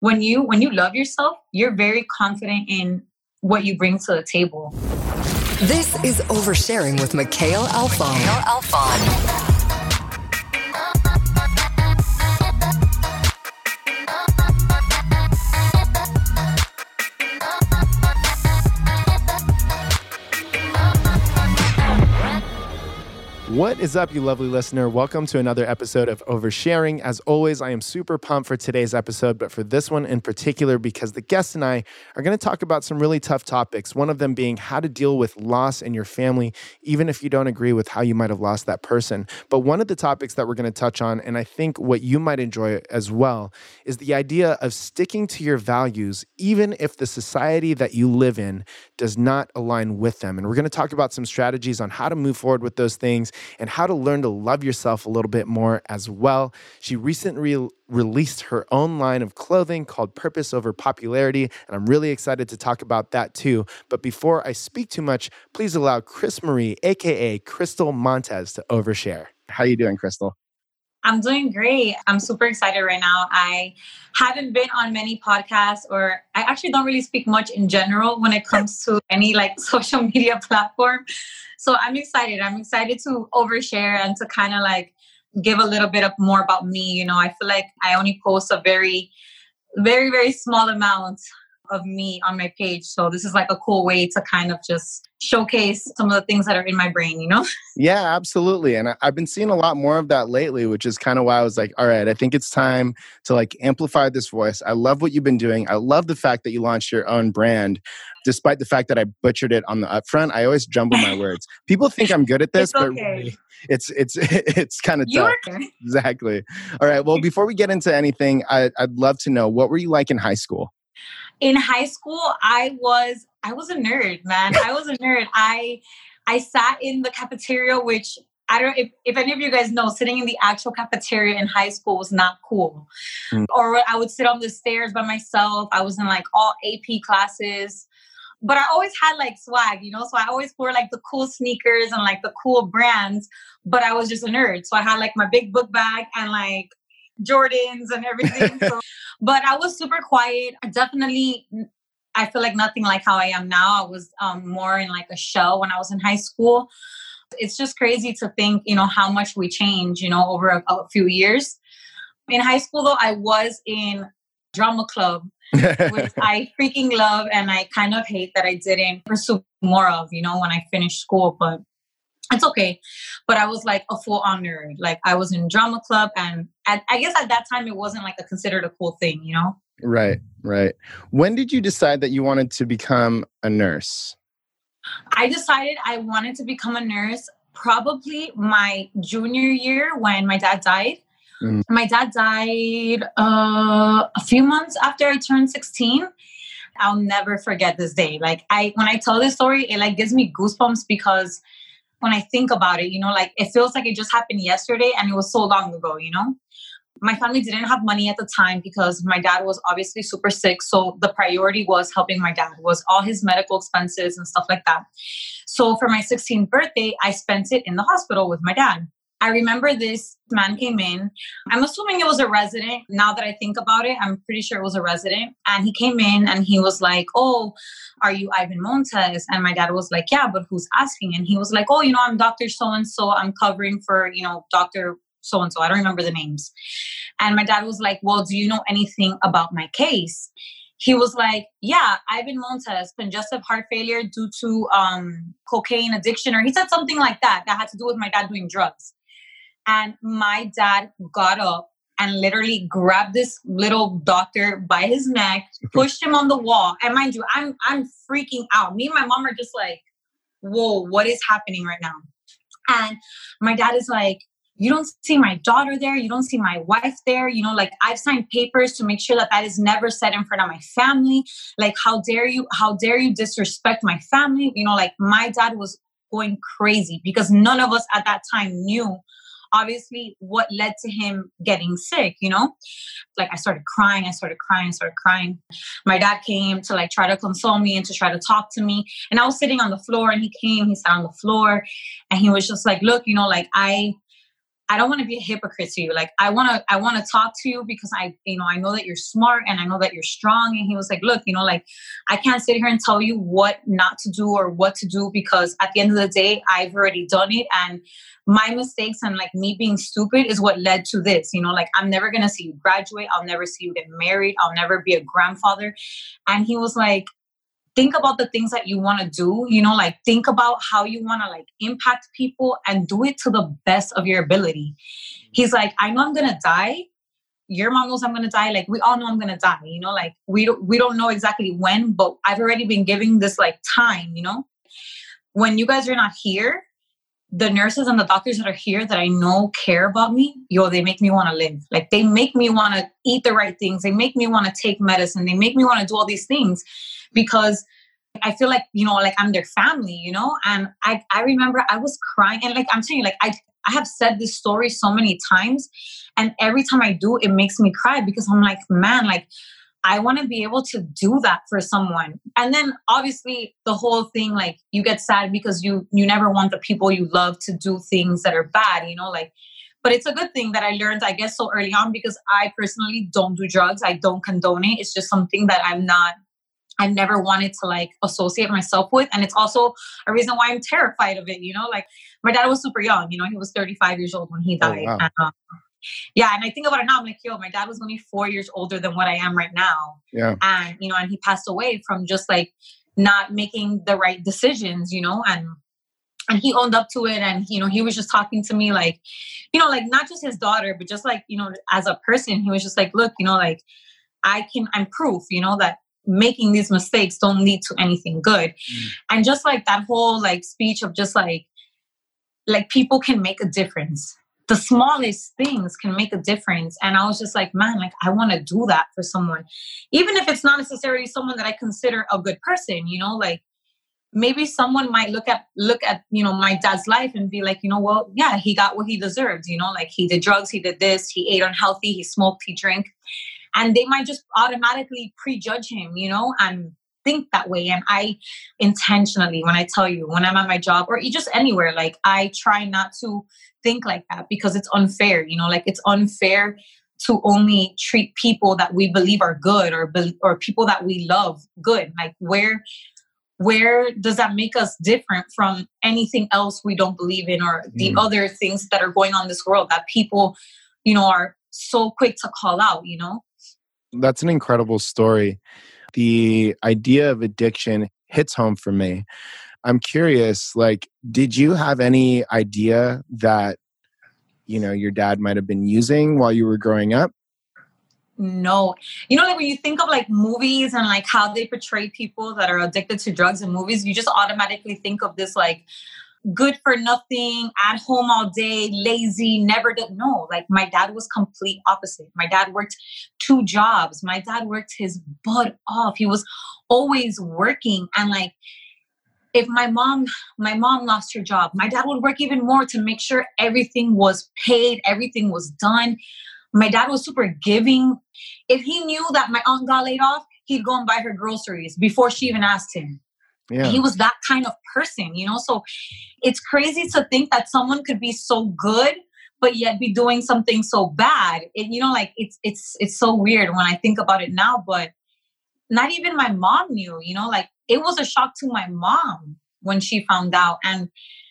when you when you love yourself, you're very confident in what you bring to the table. This is Oversharing with Mikhail Alfon. Mikhail Alfon. What is up, you lovely listener? Welcome to another episode of Oversharing. As always, I am super pumped for today's episode, but for this one in particular, because the guest and I are going to talk about some really tough topics. One of them being how to deal with loss in your family, even if you don't agree with how you might have lost that person. But one of the topics that we're going to touch on, and I think what you might enjoy as well, is the idea of sticking to your values, even if the society that you live in does not align with them. And we're going to talk about some strategies on how to move forward with those things and how to learn to love yourself a little bit more as well. She recently re- released her own line of clothing called Purpose Over Popularity, and I'm really excited to talk about that too. But before I speak too much, please allow Crys Marie, aka Crystal Montes, to overshare. How you doing, Crystal? I'm doing great. I'm super excited right now. I haven't been on many podcasts, or I actually don't really speak much in general when it comes to any like social media platform. So I'm excited. I'm excited to overshare and to kind of like give a little bit of more about me. You know, I feel like I only post a very, very, very small amount of me on my page. So this is like a cool way to kind of just showcase some of the things that are in my brain, you know? Yeah, absolutely. And I've been seeing a lot more of that lately, which is kind of why I was like, all right, I think it's time to like amplify this voice. I love what you've been doing. I love the fact that you launched your own brand. Despite the fact that I butchered it on the upfront, I always jumble my words. People think I'm good at this, it's okay. but it's it's it's kind of tough. Exactly. All right. Well, before we get into anything, I, I'd love to know what were you like in high school? in high school i was i was a nerd man i was a nerd i i sat in the cafeteria which i don't if, if any of you guys know sitting in the actual cafeteria in high school was not cool mm. or i would sit on the stairs by myself i was in like all ap classes but I always had like swag, you know. So I always wore like the cool sneakers and like the cool brands, but I was just a nerd. So I had like my big book bag and like Jordans and everything. so, but I was super quiet. I Definitely, I feel like nothing like how I am now. I was um, more in like a shell when I was in high school. It's just crazy to think, you know, how much we change, you know, over a, a few years. In high school, though, I was in drama club, which I freaking love, and I kind of hate that I didn't pursue more of, you know, when I finished school. But it's okay. But I was like a full on nerd. Like I was in drama club, and at, I guess at that time it wasn't like a considered a cool thing, you know? Right, right. When did you decide that you wanted to become a nurse? I decided I wanted to become a nurse probably my junior year when my dad died. Mm. My dad died uh, a few months after I turned 16. I'll never forget this day. Like I when I tell this story, it like gives me goosebumps because when I think about it, you know, like it feels like it just happened yesterday and it was so long ago, you know? My family didn't have money at the time because my dad was obviously super sick. So the priority was helping my dad, was all his medical expenses and stuff like that. So for my 16th birthday, I spent it in the hospital with my dad. I remember this man came in. I'm assuming it was a resident. Now that I think about it, I'm pretty sure it was a resident. And he came in and he was like, Oh, are you Ivan Montes? And my dad was like, Yeah, but who's asking? And he was like, Oh, you know, I'm Dr. So and so. I'm covering for, you know, Dr. So and so. I don't remember the names. And my dad was like, Well, do you know anything about my case? he was like, "Yeah, Ivan Montes, congestive heart failure due to um, cocaine addiction," or he said something like that that had to do with my dad doing drugs. And my dad got up and literally grabbed this little doctor by his neck, pushed him on the wall. And mind you, I'm I'm freaking out. Me and my mom are just like, whoa, what is happening right now? And my dad is like, you don't see my daughter there you don't see my wife there you know like i've signed papers to make sure that that is never said in front of my family like how dare you how dare you disrespect my family you know like my dad was going crazy because none of us at that time knew obviously what led to him getting sick, you know? Like I started crying, I started crying, I started crying. My dad came to like try to console me and to try to talk to me. And I was sitting on the floor and he came, he sat on the floor and he was just like, look, you know, like I I don't want to be a hypocrite to you. Like I want to I want to talk to you because I you know I know that you're smart and I know that you're strong and he was like, "Look, you know, like I can't sit here and tell you what not to do or what to do because at the end of the day, I've already done it and my mistakes and like me being stupid is what led to this. You know, like I'm never going to see you graduate, I'll never see you get married, I'll never be a grandfather." And he was like, think about the things that you want to do you know like think about how you want to like impact people and do it to the best of your ability mm-hmm. he's like i know i'm gonna die your mom knows i'm gonna die like we all know i'm gonna die you know like we don't we don't know exactly when but i've already been giving this like time you know when you guys are not here the nurses and the doctors that are here that I know care about me, yo, they make me want to live. Like they make me want to eat the right things. They make me want to take medicine. They make me want to do all these things because I feel like, you know, like I'm their family, you know? And I, I remember I was crying and like I'm telling you, like I I have said this story so many times. And every time I do, it makes me cry because I'm like, man, like I want to be able to do that for someone. And then obviously the whole thing, like you get sad because you you never want the people you love to do things that are bad, you know, like but it's a good thing that I learned, I guess, so early on because I personally don't do drugs. I don't condone it. It's just something that I'm not I've never wanted to like associate myself with. And it's also a reason why I'm terrified of it. You know, like my dad was super young, you know, he was 35 years old when he oh, died. Oh, wow. and, um, yeah. And I think about it now, I'm like, yo, my dad was only four years older than what I am right now. Yeah. And, you know, and he passed away from just like not making the right decisions, you know, and and he owned up to it and you know he was just talking to me like you know like not just his daughter but just like you know as a person he was just like look you know like i can i'm proof you know that making these mistakes don't lead to anything good. Mm. and just like that whole like speech of just like like people can make a difference. The smallest things can make a difference. And i was just like man like i want to do that for someone. Even if it's not necessarily someone that i consider a good person you know like maybe someone might look at look at you know my dad's life and be like you know well yeah he got what he deserved you know like he did drugs he did this he ate unhealthy he smoked he drank and they might just automatically prejudge him you know and think that way. And i intentionally when i tell you when i'm at my job or just anywhere like i try not to think like that because it's unfair you know like it's unfair to only treat people that we believe are good or or people that we love good. Like where where does that make us different from anything else we don't believe in or the mm. other things that are going on in this world that people you know are so quick to call out you know that's an incredible story. The idea of addiction hits home for me. I'm curious, like, did you have any idea that, you know, your dad might have been using while you were growing up? No. You know, like when you think of like movies and like how they portray people that are addicted to drugs in movies, you just automatically think of this like good for nothing, at home all day, lazy, never did. No, like my dad was complete opposite. My dad worked two jobs. My dad worked his butt off. He was always working and like if my mom my mom lost her job my dad would work even more to make sure everything was paid everything was done my dad was super giving if he knew that my aunt got laid off he'd go and buy her groceries before she even asked him yeah. He was that kind of person, you know? So it's crazy to think that someone could be so good but yet be doing something so bad. It, you know, like it's it's it's so weird when I think about it now, but not even my mom knew, you know, like it was a shock to my mom when she found out. And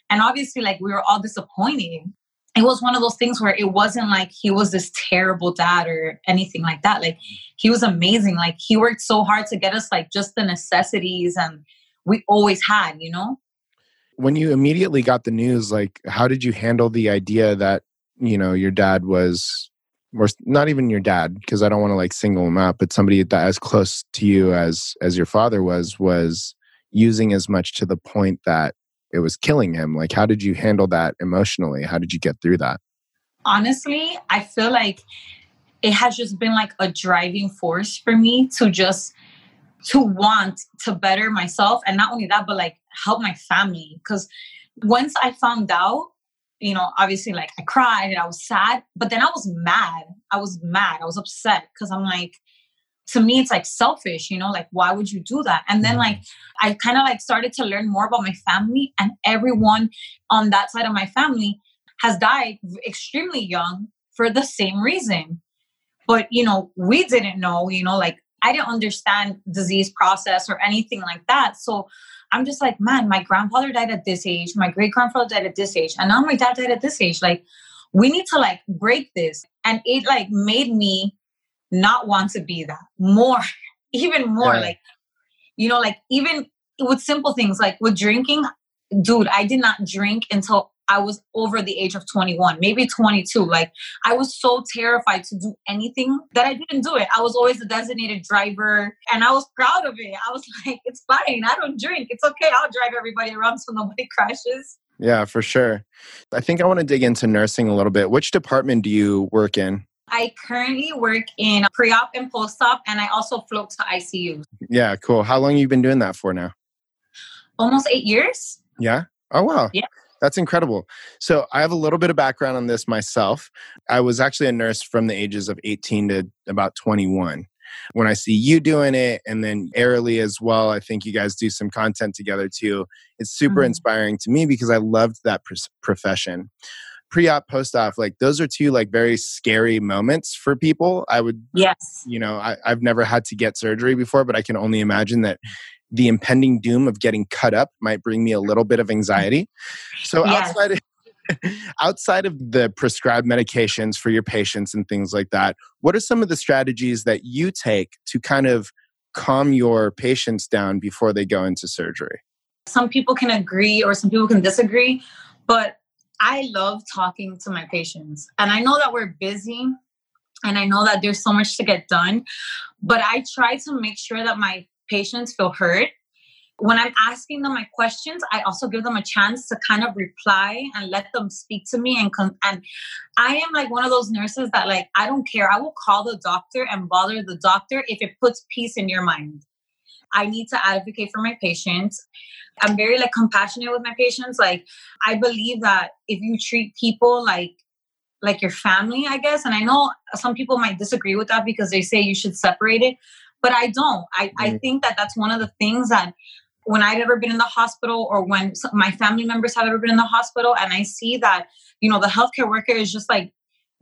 and obviously like we were all disappointed. It was one of those things where it wasn't like he was this terrible dad or anything like that. Like he was amazing. Like he worked so hard to get us like just the necessities and we always had, you know? When you immediately got the news, like, how did you handle the idea that, you know, your dad was, or not even your dad, because I don't want to like single him out, but somebody that as close to you as as your father was, was using as much to the point that it was killing him. Like, how did you handle that emotionally? How did you get through that? Honestly, I feel like it has just been like a driving force for me to just to want to better myself and not only that but like help my family. Because once i found out you know obviously like i cried and i was sad but then i was mad. I was mad. I was upset because i'm like to me it's like selfish you know like why would you do that? And then mm. like i kind of like started to learn more about my family and everyone on that side of my family has died extremely young for the same reason. But, you know, we didn't know, you know, like I didn't understand disease process or anything like that. So I'm just like, man, my grandfather died at this age, my great grandfather died at this age, and now my dad died at this age. Like, we need to like break this. And it like made me not want to be that more, even more. Yeah. Like, you know, like even with simple things like with drinking, dude, I did not drink until I was over the age of 21, maybe 22. Like I was so terrified to do anything that I didn't do it. I was always the designated driver and I was proud of it. I was like, it's fine. I don't drink. It's okay. I'll drive everybody around so nobody crashes. Yeah, for sure. I think I want to dig into nursing a little bit. Which department do you work in? I currently work in pre-op and post-op and I also float to ICU. Yeah, cool. How long have you been doing that for now? Almost 8 years. Yeah. Oh wow. Yeah. That's incredible. So, I have a little bit of background on this myself. I was actually a nurse from the ages of 18 to about 21. When I see you doing it and then Airly as well, I think you guys do some content together too. It's super mm-hmm. inspiring to me because I loved that pr- profession. Pre-op, post-op, like those are two like very scary moments for people. I would, yes, you know, I, I've never had to get surgery before, but I can only imagine that the impending doom of getting cut up might bring me a little bit of anxiety. So yes. outside of, outside of the prescribed medications for your patients and things like that, what are some of the strategies that you take to kind of calm your patients down before they go into surgery? Some people can agree or some people can disagree, but I love talking to my patients. And I know that we're busy and I know that there's so much to get done, but I try to make sure that my patients feel heard. When I'm asking them my questions, I also give them a chance to kind of reply and let them speak to me. And con- and I am like one of those nurses that like I don't care. I will call the doctor and bother the doctor if it puts peace in your mind. I need to advocate for my patients. I'm very like compassionate with my patients. Like I believe that if you treat people like like your family, I guess, and I know some people might disagree with that because they say you should separate it but I don't. I, mm-hmm. I think that that's one of the things that when I've ever been in the hospital or when my family members have ever been in the hospital and I see that, you know, the healthcare worker is just like,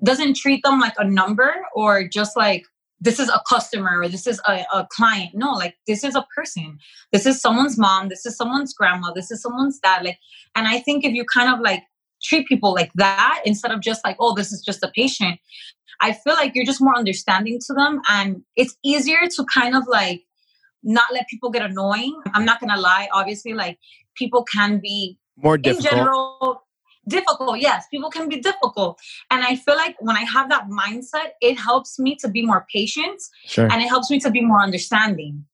doesn't treat them like a number or just like, this is a customer or this is a, a client. No, like this is a person. This is someone's mom. This is someone's grandma. This is someone's dad. Like, and I think if you kind of like treat people like that instead of just like, oh, this is just a patient, I feel like you're just more understanding to them and it's easier to kind of like not let people get annoying. I'm not gonna lie, obviously, like people can be more difficult. in general difficult. Yes, people can be difficult. And I feel like when I have that mindset, it helps me to be more patient sure. and it helps me to be more understanding.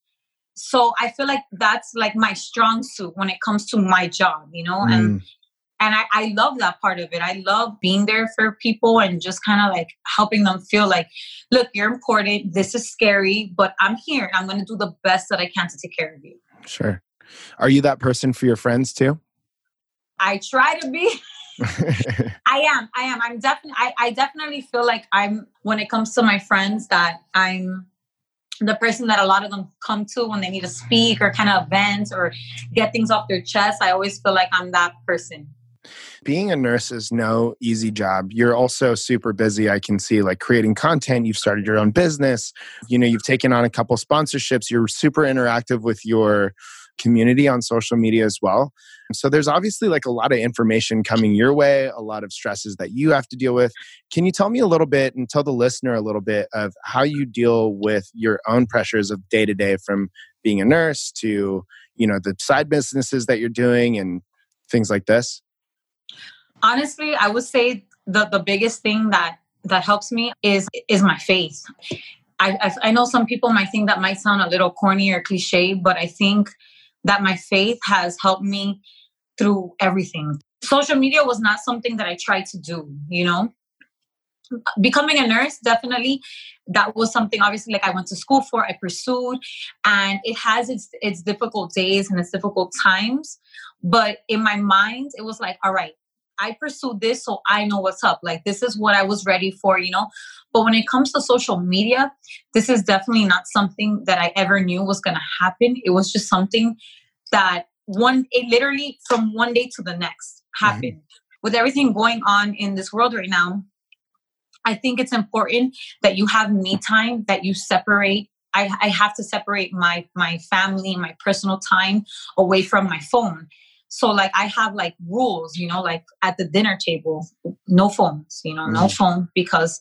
So I feel like that's like my strong suit when it comes to my job, you know? Mm. And and I, I love that part of it. I love being there for people and just kind of like helping them feel like look you're important. This is scary but i'm here i'm going to do the best that i can to take care of you. Sure. Are you that person for your friends too? I try to be. I am. I am. I'm definitely I, I definitely feel like i'm when it comes to my friends that i'm the person that a lot of them come to when they need to speak or kind of vent or get things off their chest. I always feel like i'm that person being a nurse is no easy job. You're also super busy. I can see like creating content. You've started your own business. You know, you've taken on a couple sponsorships. You're super interactive with your community on social media as well. So there's obviously like a lot of information coming your way, a lot of stresses that you have to deal with. Can you tell me a little bit and tell the listener a little bit of how you deal with your own pressures of day to day from being a nurse to, you know, the side businesses that you're doing and things like this? Honestly, I would say the the biggest thing that that helps me is is my faith. I, I, I know some people might think that might sound a little corny or cliche, but I think that my faith has helped me through everything. Social media was not something that I tried to do, you know. Becoming a nurse, definitely, that was something obviously like I went to school for, I pursued, and it has its its difficult days and its difficult times. But in my mind, it was like, all right, I pursued this so I know what's up. Like this is what I was ready for, you know. But when it comes to social media, this is definitely not something that I ever knew was going to happen. It was just something that one it literally from one day to the next happened. Mm-hmm. with everything going on in this world right now, I think it's important that you have me time, that you separate. I, I have to separate my my family, my personal time away from my phone. So like I have like rules, you know, like at the dinner table, no phones, you know, mm-hmm. no phone because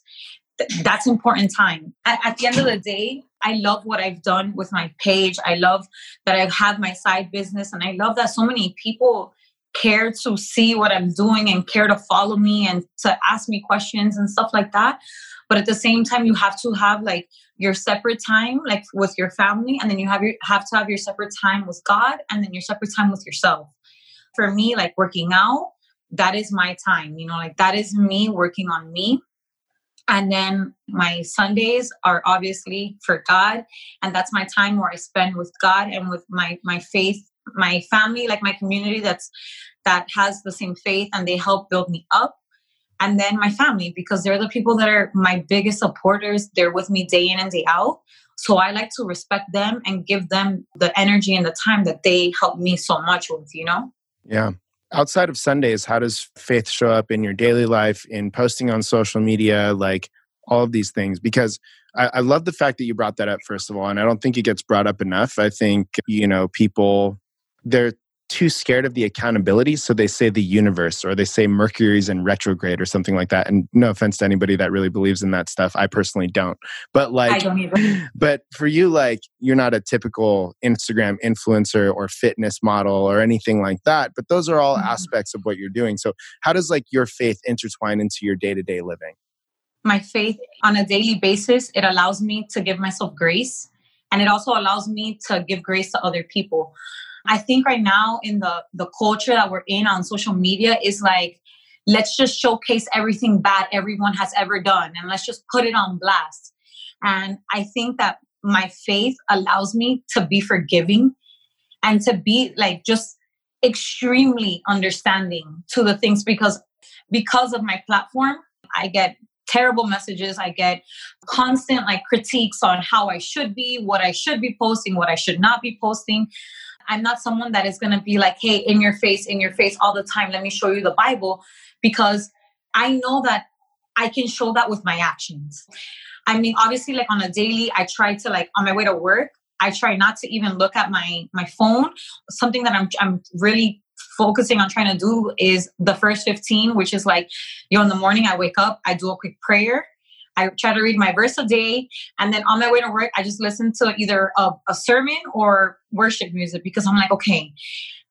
th- that's important time. At, at the end of the day, I love what I've done with my page. I love that I have my side business and I love that so many people care to see what I'm doing and care to follow me and to ask me questions and stuff like that. But at the same time, you have to have like your separate time, like with your family, and then you have your have to have your separate time with God, and then your separate time with yourself. For me, like working out, that is my time. You know, like that is me working on me. And then my Sundays are obviously for God, and that's my time where I spend with God and with my my faith my family like my community that's that has the same faith and they help build me up and then my family because they're the people that are my biggest supporters they're with me day in and day out so i like to respect them and give them the energy and the time that they help me so much with you know yeah. Outside of sundays how does faith show up in your daily life in posting on social media like all of these things? Because I, I, love the fact that you brought that up first of all and i don't think it gets brought up enough. I think you know people they're too scared of the accountability so they say the universe or they say mercury's in retrograde or something like that and no offense to anybody that really believes in that stuff i personally don't but like don't but for you like you're not a typical instagram influencer or fitness model or anything like that but those are all mm-hmm. aspects of what you're doing so how does like your faith intertwine into your day-to-day living? My faith on a daily basis it allows me to give myself grace and it also allows me to give grace to other people I think right now in the the culture that we're in on social media is like let's just showcase everything bad everyone has ever done and let's just put it on blast. And I think that my faith allows me to be forgiving and to be like just extremely understanding to the things because because of my platform I get terrible messages i get constant like critiques on how i should be what i should be posting what i should not be posting I'm not someone that is going to be like, hey, in your face, in your face all the time. Let me show you the Bible because I know that I can show that with my actions. I mean, obviously, like on a daily, I try to like on my way to work, I try not to even look at my my phone. Something that I'm I'm really focusing on trying to do is the first 15, which is like, you know, in the morning I wake up, I do a quick prayer, I try to read my verse a day. And then on my way to work, I just listen to either a, a sermon or worship music because I'm like, okay,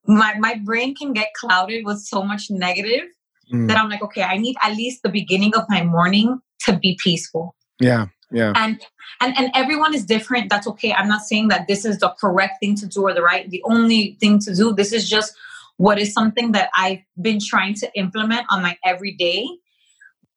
my, my brain can get clouded with so much negative mm. that I'm like, okay, I need at least the beginning of my morning to be peaceful. Yeah. Yeah. And and and everyone is different. That's okay. I'm not saying that this is the correct thing to do or the right, the only thing to do. This is just what is something that I've been trying to implement on my everyday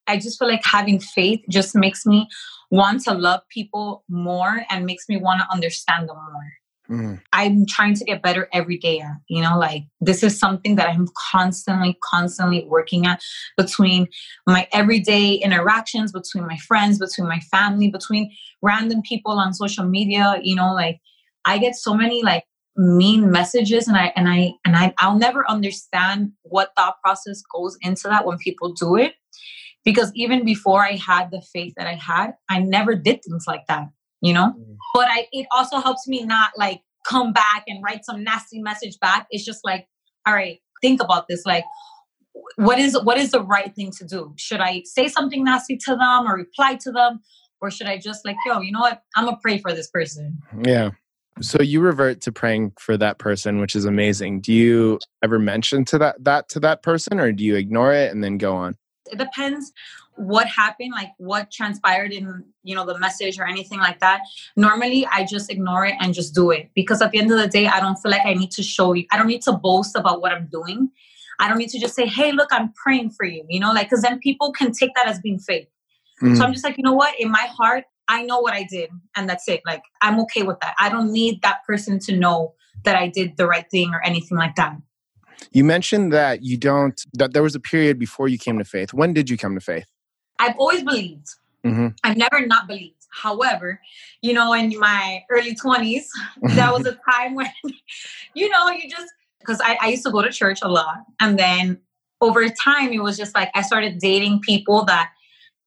I just feel like having faith just makes me want to love people more and makes me want to understand them more. Mm. I'm trying to get better every day. You know, like this is something that I'm constantly, constantly working at between my everyday interactions, between my friends, between my family, between random people on social media. You know, like I get so many like mean messages and I and I and I I'll never understand what thought process goes into that when people do it because even before I had the faith that I had, I never did things like that, you know? Mm. But I it also helps me not like come back and write some nasty message back. It's just like, all right, think about this. Like, what is what is the right thing to do? Should I say something nasty to them or reply to them? Or should I just like, yo, you know what? I'm gonna pray for this person. Yeah. So you revert to praying for that person, which is amazing. Do you ever mention to that that to that person or do you ignore it and then go on? It depends what happened like what transpired in you know the message or anything like that. Normally i just ignore it and just do it because at the end of the day i don't feel like i need to show you i don't need to boast about what i'm doing. I don't need to just say hey look i'm praying for you you know like because then people can take that as being fake. Mm. so i'm just like you know what? In my heart i know what i did and that's it. Like i'm okay with that. I don't need that person to know that i did the right thing or anything like that you mentioned that you don't, that there was a period before you came to faith. When did you come to faith? I've always believed. Mm-hmm. I've never not believed. However, you know, in my early 20s, that was a time when, you know, you just, because I, I used to go to church a lot. And then over time it was just like I started dating people that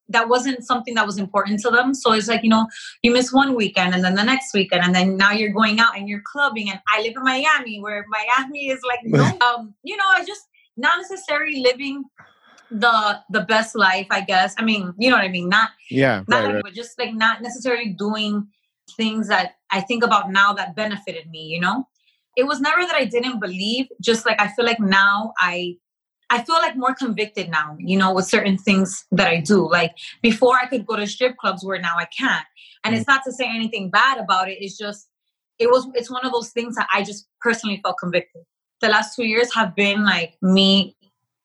that wasn't something that was important to them. So it's like, you know, you miss one weekend and then the next weekend and then now you're going out and you're clubbing and I live in Miami where Miami is like no um, you know, I just not necessarily living the the best life, I guess. I mean, you know what I mean? Not yeah, not right, right. but just like not necessarily doing things that I think about now that benefited me, you know? It was never that I didn't believe, just like I feel like now I I feel like more convicted now, you know, with certain things that I do. Like before I could go to strip clubs where now I can't. And mm-hmm. it's not to say anything bad about it. It's just it was it's one of those things that I just personally felt convicted. The last two years have been like me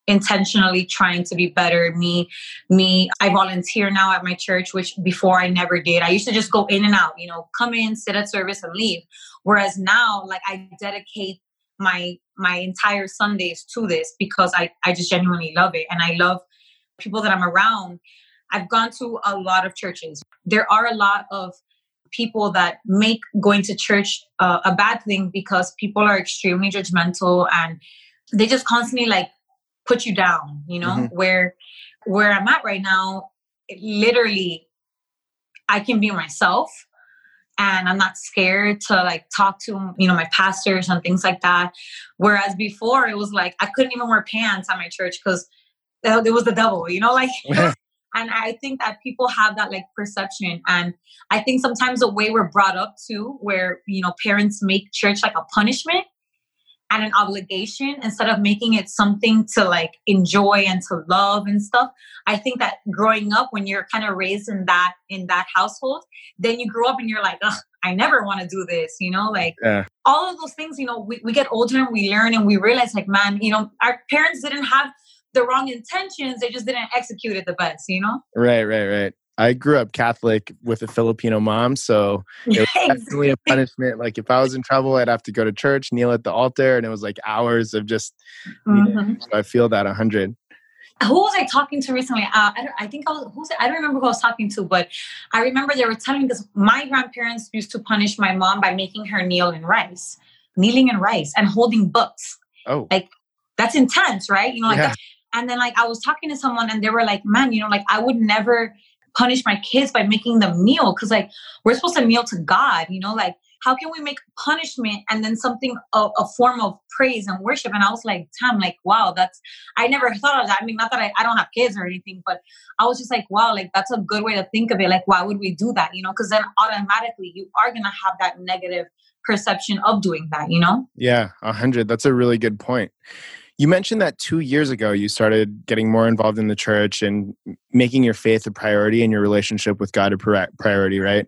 intentionally trying to be better me me i volunteer now at my church which before i never did i used to just go in and out you know come in sit at service and leave whereas now like i dedicate my my entire Sundays to this because I, I just genuinely love it and I love people that I'm around. I've gone to a lot of churches. There are a lot of people that make going to church uh, a bad thing because people are extremely judgmental and they just constantly like put you down, you know, mm-hmm. where where I'm at right now, literally I can be myself and I'm not scared to like talk to you know my pastors and things like that. Whereas before it was like I couldn't even wear pants at my church because it was the devil, you know, like. and I think that people have that like perception, and I think sometimes the way we're brought up too, where you know parents make church like a punishment and an obligation instead of making it something to like enjoy and to love and stuff i think that growing up when you're kind of raised in that in that household then you grow up and you're like i never want to do this you know like yeah. all of those things you know we, we get older and we learn and we realize like man you know our parents didn't have the wrong intentions they just didn't execute it the best you know right right right I grew up Catholic with a Filipino mom, so it was definitely a punishment. Like if I was in trouble, I'd have to go to church, kneel at the altar, and it was like hours of just. Mm-hmm. so I feel that a hundred. Who was I talking to recently? Uh, I, I, think I was. Who's I don't remember who I was talking to, but I remember they were telling me because my grandparents used to punish my mom by making her kneel in rice, kneeling in rice, and holding books. Oh, like that's intense, right? You know, like. Yeah. And then like I was talking to someone, and they were like, "Man, you know, like I would never." Punish my kids by making them kneel because like we're supposed to kneel to god you know like how can we make punishment and then something a, a, form of praise and worship? And i was like damn like wow that's i never thought of that. I mean not that I, I don't have kids or anything but i was just like wow like that's a good way to think of it. Like why would we do that you know? Because then automatically you are to have that negative perception of doing that you know? Yeah a hundred. That's a really good point you mentioned that two years ago you started getting more involved in the church and making your faith a priority and your relationship with God a priority, right?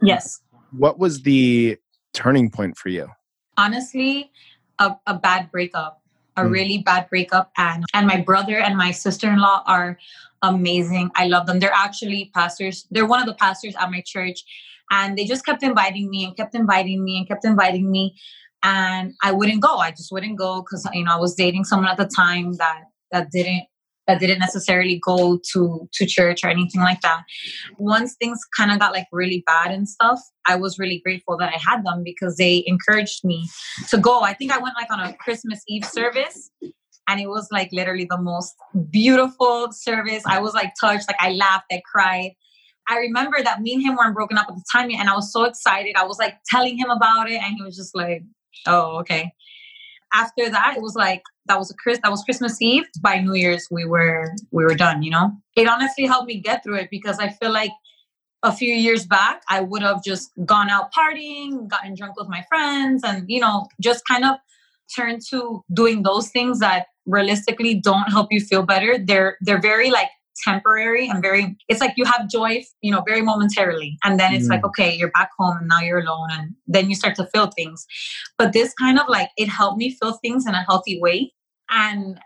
Yes. What was the turning point for you? Honestly, a, a bad breakup, a mm. really bad breakup. And, and my brother and my sister in law are amazing. I love them. They're actually pastors, they're one of the pastors at my church. And they just kept inviting me and kept inviting me and kept inviting me and I wouldn't go. I just wouldn't go because you know I was dating someone at the time that that didn't that didn't necessarily go to to church or anything like that. Once things kind of got like really bad and stuff, I was really grateful that I had them because they encouraged me to go. I think I went like on a Christmas Eve service and it was like literally the most beautiful service. I was like touched, like I laughed, I cried. I remember that me and him weren't broken up at the time and I was so excited. I was like telling him about it and he was just like, Oh, okay. After that, it was like that was a Chris that was Christmas Eve. By New Year's, we were we were done. You know, it honestly helped me get through it because I feel like a few years back, I would have just gone out partying, gotten drunk with my friends, and you know, just kind of turned to doing those things that realistically don't help you feel better. They're they're very like temporary and very it's like you have joy you know very momentarily. And then it's mm. like okay you're back home and now you're alone. And then you start to feel things. But this kind of like it helped me feel things in a healthy way. And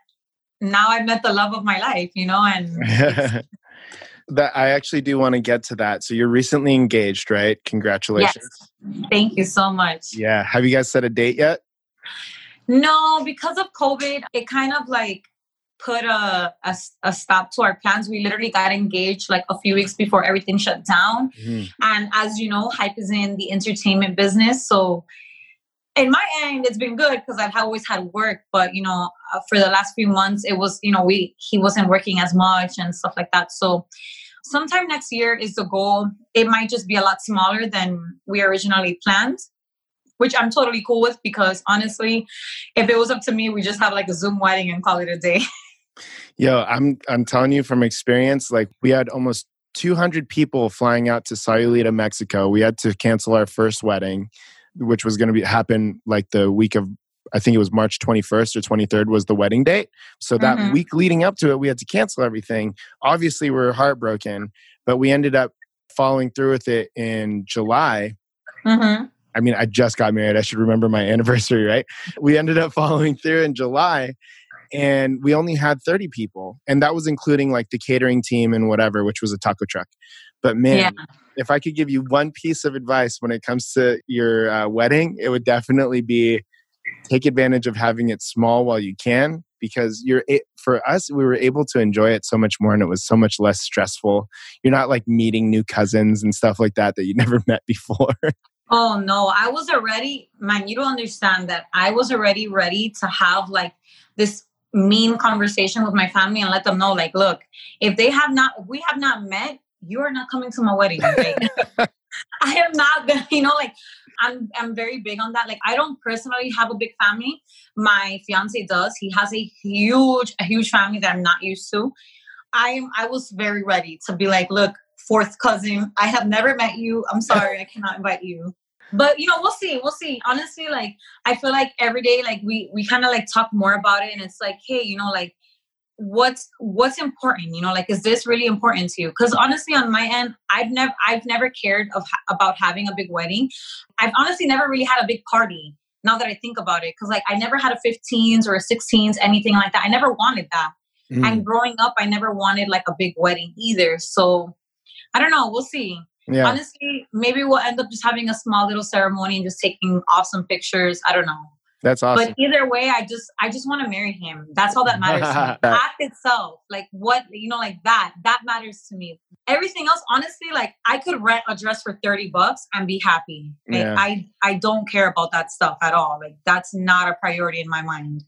now i met the love of my life you know and that i actually do want to get to that. So you're recently engaged right? Congratulations. Yes. thank you so much. Yeah. Have you guys set a date yet? No because of covid it kind of like put a, a, a, stop to our plans. We literally got engaged like a few weeks before everything shut down. Mm-hmm. And as you know, Hype is in the entertainment business. So in my end, it's been good because I've always had work. But you know, uh, for the last few months, it was you know we he wasn't working as much and stuff like that. So sometime next year is the goal. It might just be a lot smaller than we originally planned, which I'm totally cool with because honestly, if it was up to me, we just have like a Zoom wedding and call it a day. Yo, I'm I'm telling you from experience, like we had almost 200 people flying out to Sayulita, Mexico. We had to cancel our first wedding, which was going to be happen like the week of I think it was March 21st or 23rd was the wedding date. So that mm-hmm. week leading up to it, we had to cancel everything. Obviously, we were heartbroken, but we ended up following through with it in July. Mm-hmm. I mean, I just got married. I should remember my anniversary, right? We ended up following through in July and we only had 30 people. And that was including like the catering team and whatever, which was a taco truck. But man, yeah. if I could give you one piece of advice when it comes to your uh, wedding, it would definitely be take advantage of having it small while you can because you're for us we were able to enjoy it so much more and it was so much less stressful you're not like meeting new cousins and stuff like that that you never met before oh no i was already man you don't understand that i was already ready to have like this mean conversation with my family and let them know like look if they have not if we have not met you are not coming to my wedding okay? i am not gonna you know like I'm I'm very big on that. Like I don't personally have a big family. My fiance does. He has a huge a huge family that I'm not used to. I am I was very ready to be like, look, fourth cousin, I have never met you. I'm sorry, I cannot invite you. But you know, we'll see. We'll see. Honestly, like I feel like every day, like we we kind of like talk more about it, and it's like, hey, you know, like what's what's important you know like is this really important to you because honestly on my end i've never i've never cared of about having a big wedding i've honestly never really had a big party now that i think about it because like i never had a 15s or a 16s anything like that i never wanted that mm. and growing up i never wanted like a big wedding either so i don't know we'll see yeah. honestly maybe we'll end up just having a small little ceremony and just taking awesome pictures i don't know that's awesome. But either way, I just I just want to marry him. That's all that matters to me. Act itself, like what you know, like that. That matters to me. Everything else, honestly, like I could rent a dress for 30 bucks and be happy. Like, yeah. I I don't care about that stuff at all. Like that's not a priority in my mind.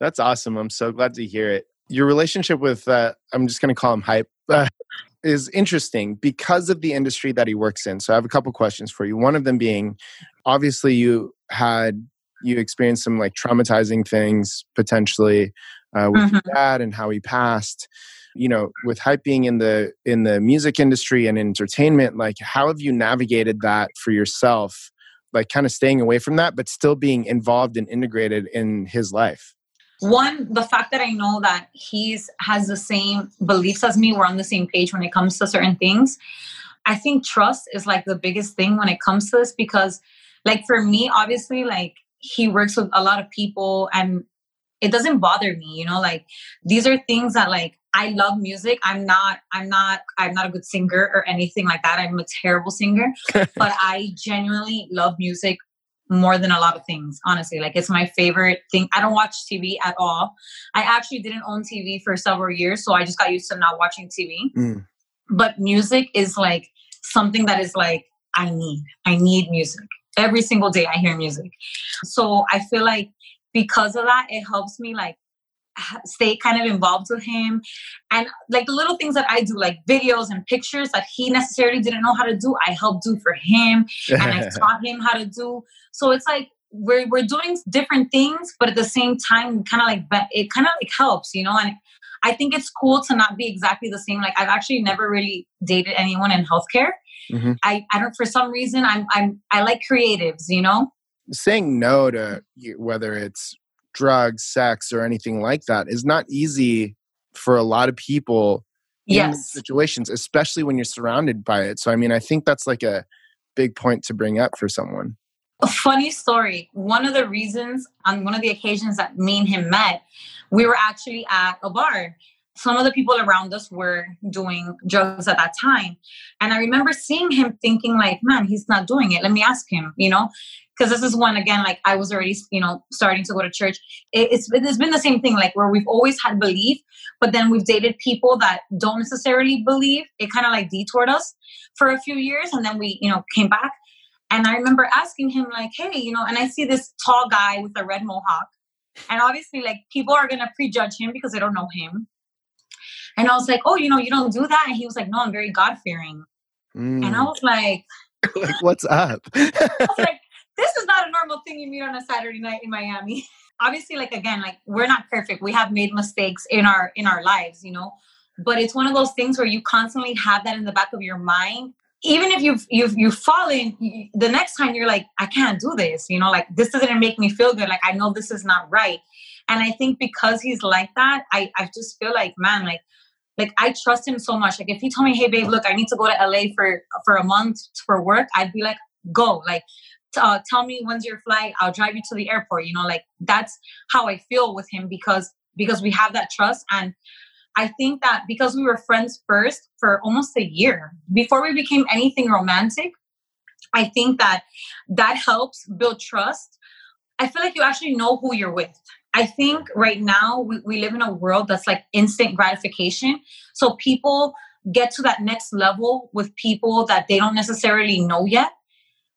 That's awesome. I'm so glad to hear it. Your relationship with uh, I'm just gonna call him hype. Uh, is interesting because of the industry that he works in. So I have a couple questions for you. One of them being obviously you had you experienced some like traumatizing things potentially uh, with mm-hmm. your dad and how he passed you know with hype being in the in the music industry and entertainment like how have you navigated that for yourself like kind of staying away from that but still being involved and integrated in his life one the fact that i know that he's has the same beliefs as me we're on the same page when it comes to certain things i think trust is like the biggest thing when it comes to this because like for me obviously like he works with a lot of people and it doesn't bother me you know like these are things that like i love music. I'm not i'm not i'm not a good singer or anything like that. I'm a terrible singer but i genuinely love music more than a lot of things honestly. Like it's my favorite thing. I don't watch tv at all. I actually didn't own tv for several years so i just got used to not watching tv mm. but music is like something that is like i need. I need music. Every single day I hear music. So I feel like because of that, it helps me like stay kind of involved with him. And like the little things that i do like videos and pictures that he necessarily didn't know how to do i help do for him and i taught him how to do. So it's like we're, we're doing different things but at the same time kind of like but it kind of like helps you know? And i think it's cool to not be exactly the same. Like i've actually never really dated anyone in healthcare. Mm-hmm. I, I don't for some reason I'm I'm I like creatives, you know? Saying no to whether it's drugs, sex, or anything like that is not easy for a lot of people yes. situations, especially when you're surrounded by it. So I mean I think that's like a big point to bring up for someone. A funny story. One of the reasons on one of the occasions that me and him met, we were actually at a bar some of the people around us were doing drugs at that time. And I remember seeing him thinking, like, man, he's not doing it. Let me ask him, you know? Because this is when, again, like I was already, you know, starting to go to church. It, it's, it's been the same thing, like where we've always had belief, but then we've dated people that don't necessarily believe. It kind of like detoured us for a few years. And then we, you know, came back. And I remember asking him, like, hey, you know, and I see this tall guy with a red mohawk. And obviously, like, people are going to prejudge him because they don't know him. And I was like, oh, you know, you don't do that. And he was like, no, I'm very God fearing. Mm. And I was like, like, what's up? I was like, this is not a normal thing you meet on a Saturday night in Miami. Obviously, like again, like we're not perfect. We have made mistakes in our in our lives, you know. But it's one of those things where you constantly have that in the back of your mind. Even if you've you've you've fallen, the next time you're like, I can't do this, you know, like this doesn't make me feel good. Like I know this is not right. And I think because he's like that, I, I just feel like, man, like like I trust him so much. Like if he told me, hey babe, look, I need to go to LA for for a month for work, I'd be like, go. Like uh, tell me when's your flight. I'll drive you to the airport. You know, like that's how I feel with him because because we have that trust and. I think that because we were friends first for almost a year before we became anything romantic, I think that that helps build trust. I feel like you actually know who you're with. I think right now we, we live in a world that's like instant gratification. So people get to that next level with people that they don't necessarily know yet.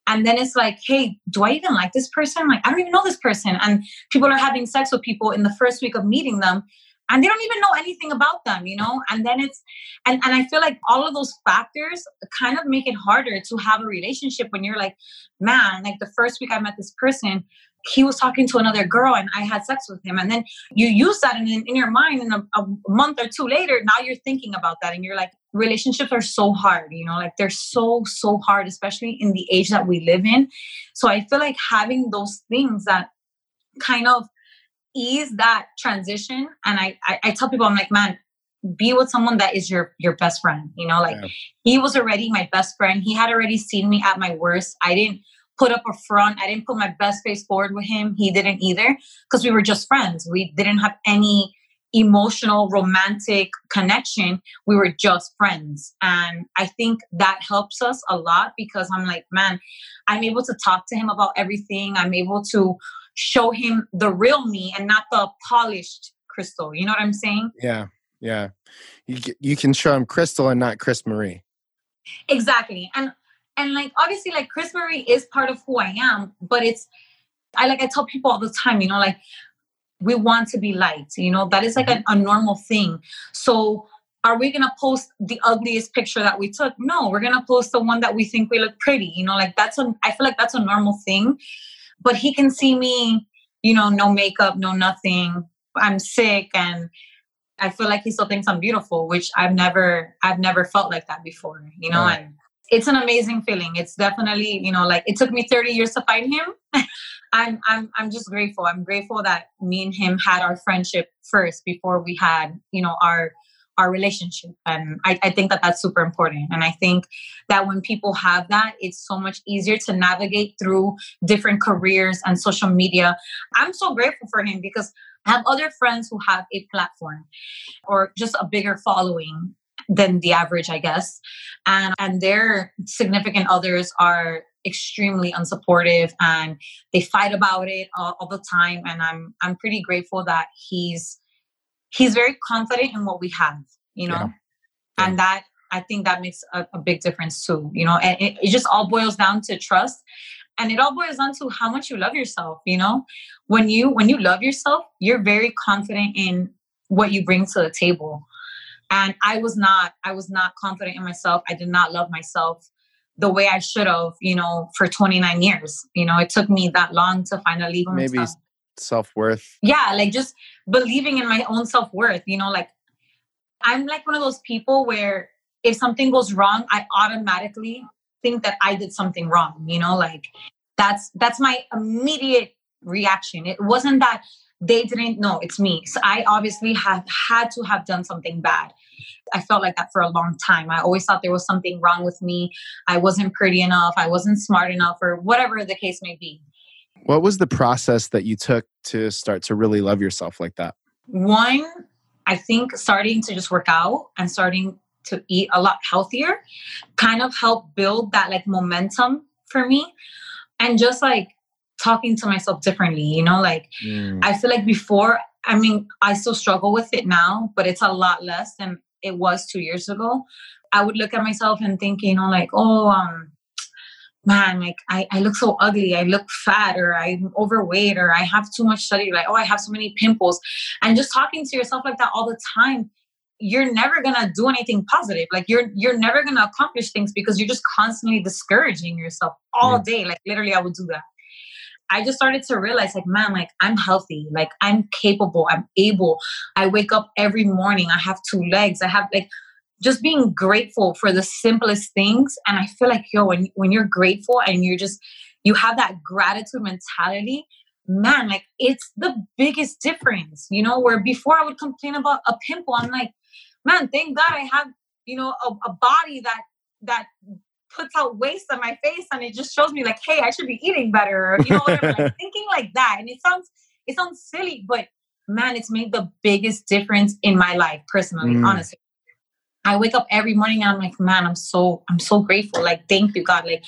And then it's like, hey, do I even like this person? Like, I don't even know this person. And people are having sex with people in the first week of meeting them and they don't even know anything about them, you know? And then it's, and, and I feel like all of those factors kind of make it harder to have a relationship when you're like, man, like the first week I met this person, he was talking to another girl and I had sex with him. And then you use that in, in your mind, and a, a month or two later, now you're thinking about that and you're like, relationships are so hard, you know, like they're so, so hard, especially in the age that we live in. So I feel like having those things that kind of ease that transition. And I, I, I tell people, I'm like, man, be with someone that is your your best friend you know like yeah. he was already my best friend he had already seen me at my worst i didn't put up a front. I didn't put my best face forward with him. He didn't either because we were just friends. We didn't have any emotional, romantic connection. We were just friends. And I think that helps us a lot because I'm like, man, I'm able to talk to him about everything. I'm able to show him the real me and not the polished crystal. You know what I'm saying? Yeah. Yeah. You, you can show him crystal and not Crys Marie. Exactly. And and like obviously like Crys Marie is part of who I am, but it's I like I tell people all the time, you know, like we want to be liked, you know, that is like mm-hmm. a, a normal thing. So are we gonna post the ugliest picture that we took? No, we're gonna post the one that we think we look pretty, you know, like that's a I feel like that's a normal thing. But he can see me, you know, no makeup, no nothing. I'm sick and I feel like he still thinks I'm beautiful, which I've never I've never felt like that before, you know, right. and it's an amazing feeling. It's definitely, you know, like it took me 30 years to find him. I'm I'm I'm just grateful. I'm grateful that me and him had our friendship first before we had, you know, our our relationship. And I, I think that that's super important. And I think that when people have that, it's so much easier to navigate through different careers and social media. I'm so grateful for him because I have other friends who have a platform or just a bigger following than the average, I guess. And and their significant others are extremely unsupportive and they fight about it all, all the time. And I'm I'm pretty grateful that he's he's very confident in what we have, you know, yeah. Yeah. and that I think that makes a, a, big difference too, you know, and it, it just all boils down to trust and it all boils down to how much you love yourself you know when you when you love yourself you're very confident in what you bring to the table and i was not i was not confident in myself. I did not love myself the way i should have you know for 29 years. You know it took me that long to finally maybe self-worth. Yeah like just believing in my own self-worth you know like i'm like one of those people where if something goes wrong i automatically think that i did something wrong you know like that's that's my immediate reaction. It wasn't that they didn't know it's me. So I obviously have had to have done something bad. I felt like that for a long time. I always thought there was something wrong with me. I wasn't pretty enough. I wasn't smart enough, or whatever the case may be. What was the process that you took to start to really love yourself like that? One, I think starting to just work out and starting to eat a lot healthier kind of helped build that like momentum for me. And just like talking to myself differently you know like mm. i feel like before i mean i still struggle with it now but it's a lot less than it was two years ago i would look at myself and think you know like oh um man, like I, I look so ugly, I look fat, or I'm overweight, or I have too much study, like, oh, I have so many pimples. And just talking to yourself like that all the time, you're never gonna do anything positive. Like you're you're never gonna accomplish things because you're just constantly discouraging yourself all day. Like literally, I would do that. I just started to realize, like, man, like I'm healthy, like I'm capable, I'm able. I wake up every morning, I have two legs, I have like just being grateful for the simplest things. And I feel like, yo, when, when you're grateful and you're just, you have that gratitude mentality, man, like it's the biggest difference, you know, where before I would complain about a pimple, I'm like, man, thank God I have, you know, a, a body that, that puts out waste on my face and it just shows me like, hey, I should be eating better, you know, whatever. like thinking like that. And it sounds, it sounds silly, but man, it's made the biggest difference in my life personally, mm. honestly. I wake up every morning and I'm like, man, I'm so I'm so grateful. Like, thank you, God. Like,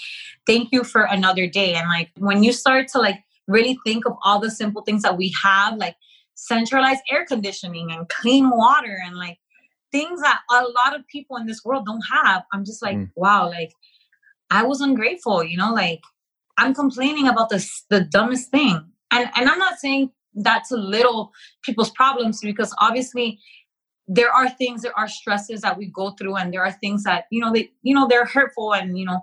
thank you for another day. And like when you start to like really think of all the simple things that we have, like centralized air conditioning and clean water and like things that a lot of people in this world don't have, I'm just like, mm. wow, like I was ungrateful, you know, like I'm complaining about this the dumbest thing. And and I'm not saying that's a little people's problems because obviously there are things there are stresses that we go through and there are things that you know they you know they're hurtful and you know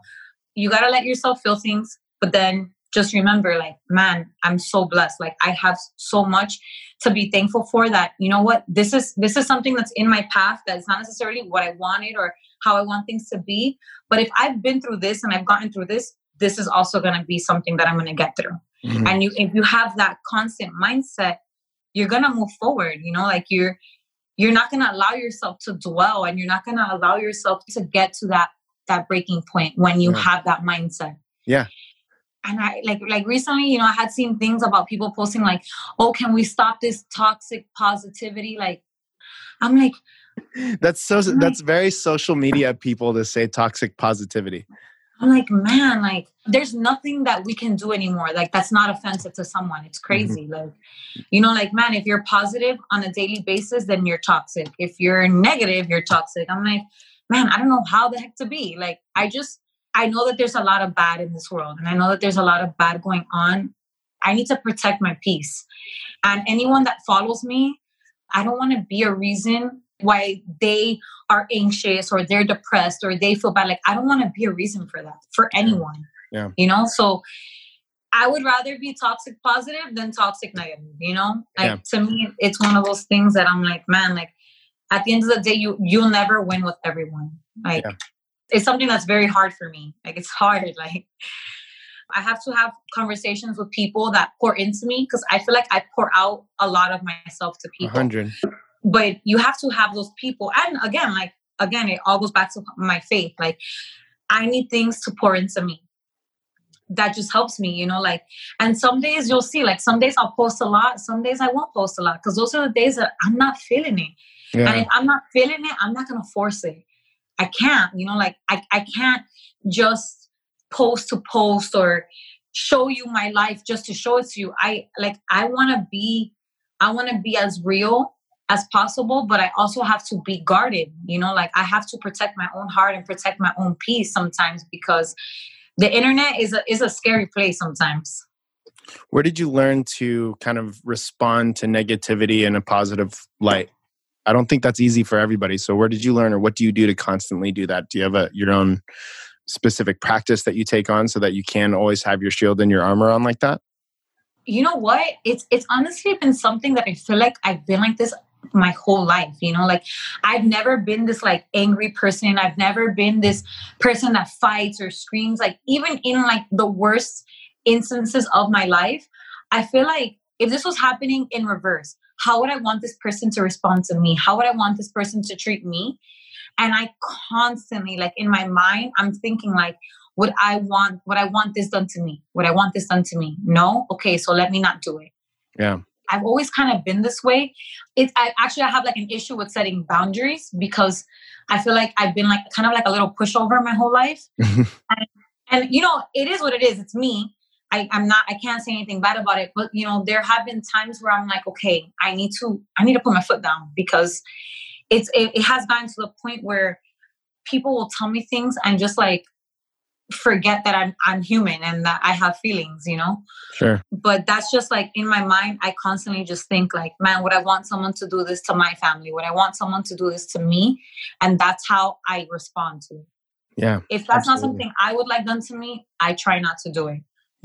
you got to let yourself feel things but then just remember like man i'm so blessed like i have so much to be thankful for that you know what this is this is something that's in my path that's not necessarily what i wanted or how i want things to be. But if i've been through this and i've gotten through this this is also going to be something that i'm going to get through. Mm-hmm. and you if you have that constant mindset you're going to move forward you know like you're you're not going to allow yourself to dwell and you're not going to allow yourself to get to that that breaking point when you yeah. have that mindset. Yeah. And i like like recently you know i had seen things about people posting like oh can we stop this toxic positivity? Like i'm like that's so that's very social media people to say toxic positivity I'm like, man, like there's nothing that we can do anymore. Like that's not offensive to someone. It's mm-hmm. crazy. Mm-hmm. Like, you know, like man, if you're positive on a daily basis, then you're toxic. If you're negative, you're toxic. I'm like, man, I don't know how the heck to be. Like, I just I know that there's a lot of bad in this world, and I know that there's a lot of bad going on. I need to protect my peace. And anyone that follows me, I don't want to be a reason why they are anxious or they're depressed or they feel bad. Like, I don't want to be a reason for that for anyone. Yeah. You know, so I would rather be toxic positive than toxic negative, you know? Like yeah. to me, it's one of those things that I'm like, man, like at the end of the day, you you'll never win with everyone. Like yeah. it's something that's very hard for me. Like it's hard. Like I have to have conversations with people that pour into me because I feel like I pour out a lot of myself to people. 100 but you have to have those people. And again like again it all goes back to my faith. Like i need things to pour into me. That just helps me you know like and some days you'll see like some days i'll post a lot some days i won't post a lot because those are the days that i'm not feeling it. Yeah. and if i'm not feeling it i'm not gonna force it. I can't you know like i, I can't just post to post or show you my life just to show it to you. I like i want to be i want to be as real as possible but i also have to be guarded you know like i have to protect my own heart and protect my own peace sometimes because the internet is a is a scary place sometimes. Where did you learn to kind of respond to negativity in a positive light? I don't think that's easy for everybody so where did you learn or what do you do to constantly do that? Do you have a your own specific practice that you take on so that you can always have your shield and your armor on like that? You know what? It's it's honestly been something that i feel like i've been like this my whole life you know? Like i've never been this like angry person. I've never been this person that fights or screams. Like even in like the worst instances of my life i feel like if this was happening in reverse how would i want this person to respond to me? How would i want this person to treat me? And i constantly like in my mind i'm thinking like would i want would i want this done to me? Would i want this done to me? No? Okay so let me not do it. Yeah I've always kind of been this way. It I actually I have like an issue with setting boundaries because I feel like I've been like kind of like a little pushover my whole life. and, and you know, it is what it is. It's me. I, I'm not I can't say anything bad about it. But you know, there have been times where I'm like, okay, I need to I need to put my foot down because it's it, it has gotten to the point where people will tell me things and just like forget that I'm I'm human and that I have feelings, you know? Sure. But that's just like in my mind, I constantly just think like, man, would I want someone to do this to my family? Would I want someone to do this to me? And that's how I respond to it. Yeah. If that's absolutely. not something I would like done to me, I try not to do it.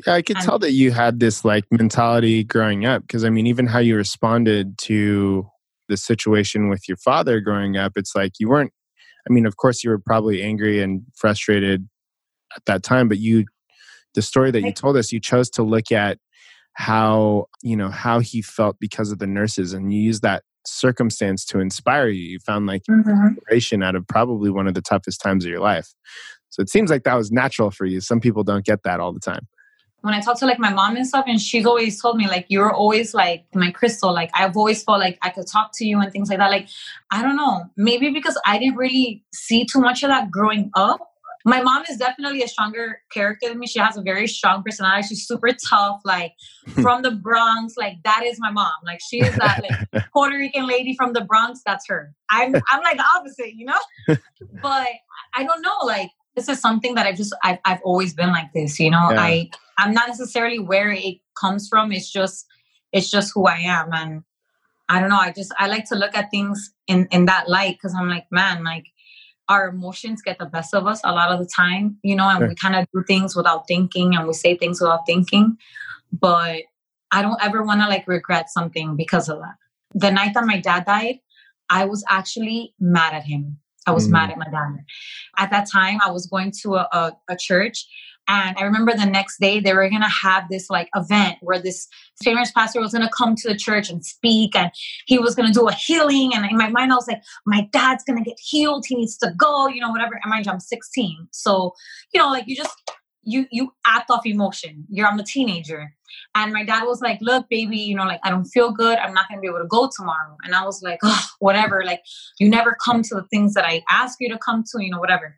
Yeah, I could and, tell that you had this like mentality growing up because I mean, even how you responded to the situation with your father growing up, it's like you weren't I mean, of course, you were probably angry and frustrated at that time, but you, the story that you told us, you chose to look at how, you know, how he felt because of the nurses and you used that circumstance to inspire you. You found like mm-hmm. inspiration out of probably one of the toughest times of your life. So it seems like that was natural for you. Some people don't get that all the time when I talk to like my mom and stuff, and she's always told me like you're always like my crystal. Like I've always felt like I could talk to you and things like that. Like I don't know, maybe because I didn't really see too much of that growing up. My mom is definitely a stronger character than me. She has a very strong personality. She's super tough, like hmm. from the Bronx. Like that is my mom. Like she is that like Puerto Rican lady from the Bronx. That's her. I'm I'm like the opposite, you know. but I don't know. Like this is something that I've just I've, I've always been like this. You know, yeah. I I'm not necessarily where it comes from. It's just it's just who I am, and I don't know. I just I like to look at things in in that light because I'm like, man, like our emotions get the best of us a lot of the time, you know, and sure. we kind of do things without thinking and we say things without thinking. But I don't ever want to like regret something because of that. The night that my dad died, I was actually mad at him. I was mm. mad at my dad. At that time, I was going to a, a, a church and I remember the next day they were going to have this like event where this famous pastor was going to come to the church and speak and he was going to do a healing. And in my mind, I was like, my dad's going to get healed. He needs to go, you know, whatever. And mind you, I'm 16. So, you know, like you just, you, you act off emotion. You're, I'm a teenager. And my dad was like, look, baby, you know, like I don't feel good. I'm not going to be able to go tomorrow. And I was like, oh, whatever. Like you never come to the things that I ask you to come to, you know, whatever.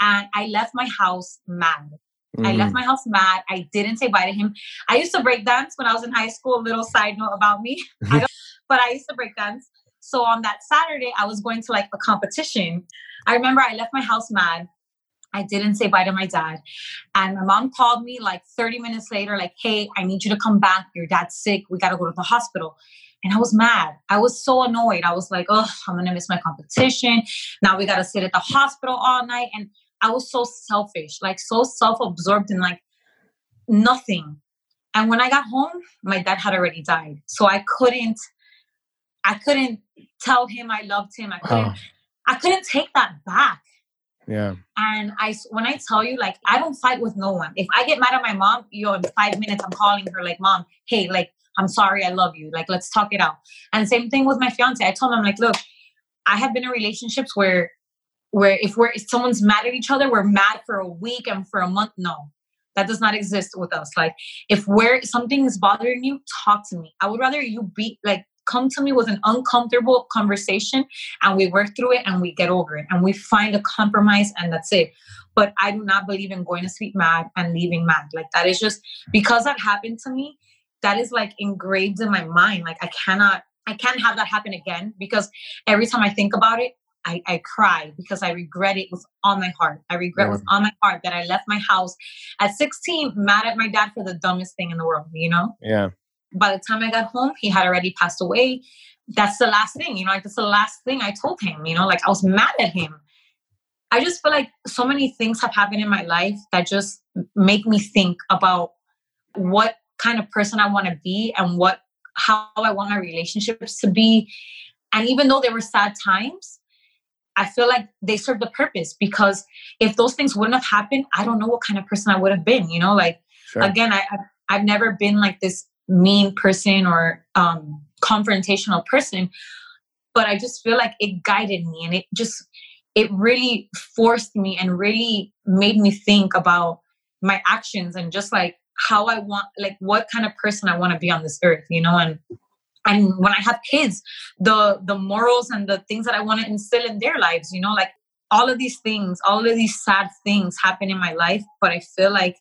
And I left my house mad. Mm. I left mm. my house mad. I didn't say bye to him. I used to break dance when I was in high school. A little side note about me. I but I used to break dance. So on that Saturday, I was going to like a competition. I remember I left my house mad. I didn't say bye to my dad. And my mom called me like 30 minutes later, like, hey, I need you to come back. Your dad's sick. We got to go to the hospital. And I was mad. I was so annoyed. I was like, oh, I'm going to miss my competition. Now we got to sit at the hospital all night. And I was so selfish, like so self absorbed in like nothing. And when I got home, my dad had already died. So I couldn't, I couldn't tell him I loved him. I couldn't, oh. I couldn't take that back. Yeah. And I, when I tell you, like, I don't fight with no one. If I get mad at my mom, yo, in five minutes, I'm calling her, like, mom, hey, like, I'm sorry, I love you. Like, let's talk it out. And same thing with my fiance. I told him, I'm like, look, I have been in relationships where where if we're if someone's mad at each other, we're mad for a week and for a month. No, that does not exist with us. Like if we're something is bothering you, talk to me. I would rather you be like come to me with an uncomfortable conversation and we work through it and we get over it and we find a compromise and that's it. But I do not believe in going to sleep mad and leaving mad. Like that is just because that happened to me, that is like engraved in my mind. Like I cannot I can't have that happen again because every time I think about it, I, I cry because I regret it with all my heart. I regret yeah. with all my heart that I left my house at 16 mad at my dad for the dumbest thing in the world, you know? Yeah. By the time I got home, he had already passed away. That's the last thing, you know, like that's the last thing I told him, you know, like I was mad at him. I just feel like so many things have happened in my life that just make me think about what kind of person I want to be and what how I want my relationships to be. And even though there were sad times, I feel like they serve the purpose because if those things wouldn't have happened, I don't know what kind of person I would have been. You know, like sure. again, I I've never been like this mean person or um, confrontational person, but I just feel like it guided me and it just it really forced me and really made me think about my actions and just like how I want, like what kind of person I want to be on this earth, you know, and and when i have kids the the morals and the things that i want to instill in their lives you know like all of these things all of these sad things happen in my life but i feel like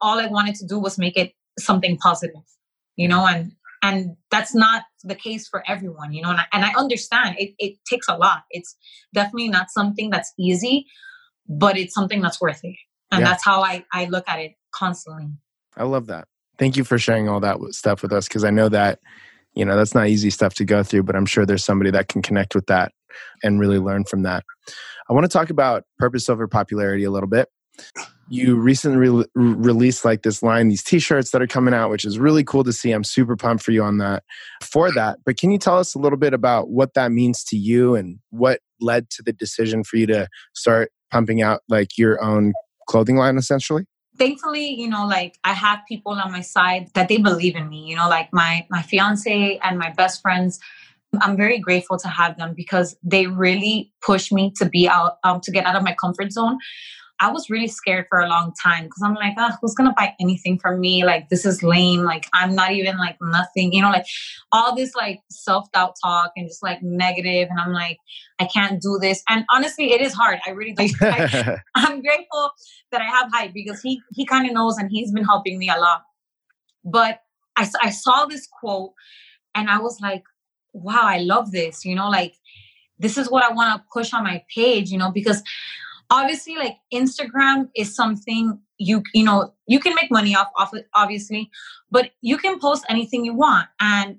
all i wanted to do was make it something positive you know and and that's not the case for everyone you know and I, and I understand it, it takes a lot it's definitely not something that's easy but it's something that's worth it And yeah. that's how I, I look at it constantly. I love that. Thank you for sharing all that stuff with us because I know that, you know, that's not easy stuff to go through, but I'm sure there's somebody that can connect with that and really learn from that. I want to talk about purpose over popularity a little bit. You recently re- released like this line, these t-shirts that are coming out, which is really cool to see. I'm super pumped for you on that, for that. But can you tell us a little bit about what that means to you and what led to the decision for you to start pumping out like your own clothing line essentially? Thankfully you know like i have people on my side that they believe in me you know like my my fiance and my best friends. I'm very grateful to have them because they really push me to be out um, to get out of my comfort zone I was really scared for a long time because I'm like, oh, who's gonna buy anything from me? Like, this is lame. Like, I'm not even like nothing, you know, like all this like self doubt talk and just like negative, And I'm like, I can't do this. And honestly, it is hard. I really like, I, I'm grateful that I have hype because he he kind of knows and he's been helping me a lot. But I, I saw this quote and I was like, wow, I love this, you know, like this is what I want to push on my page, you know, because obviously like instagram is something you you know you can make money off off it obviously but you can post anything you want. And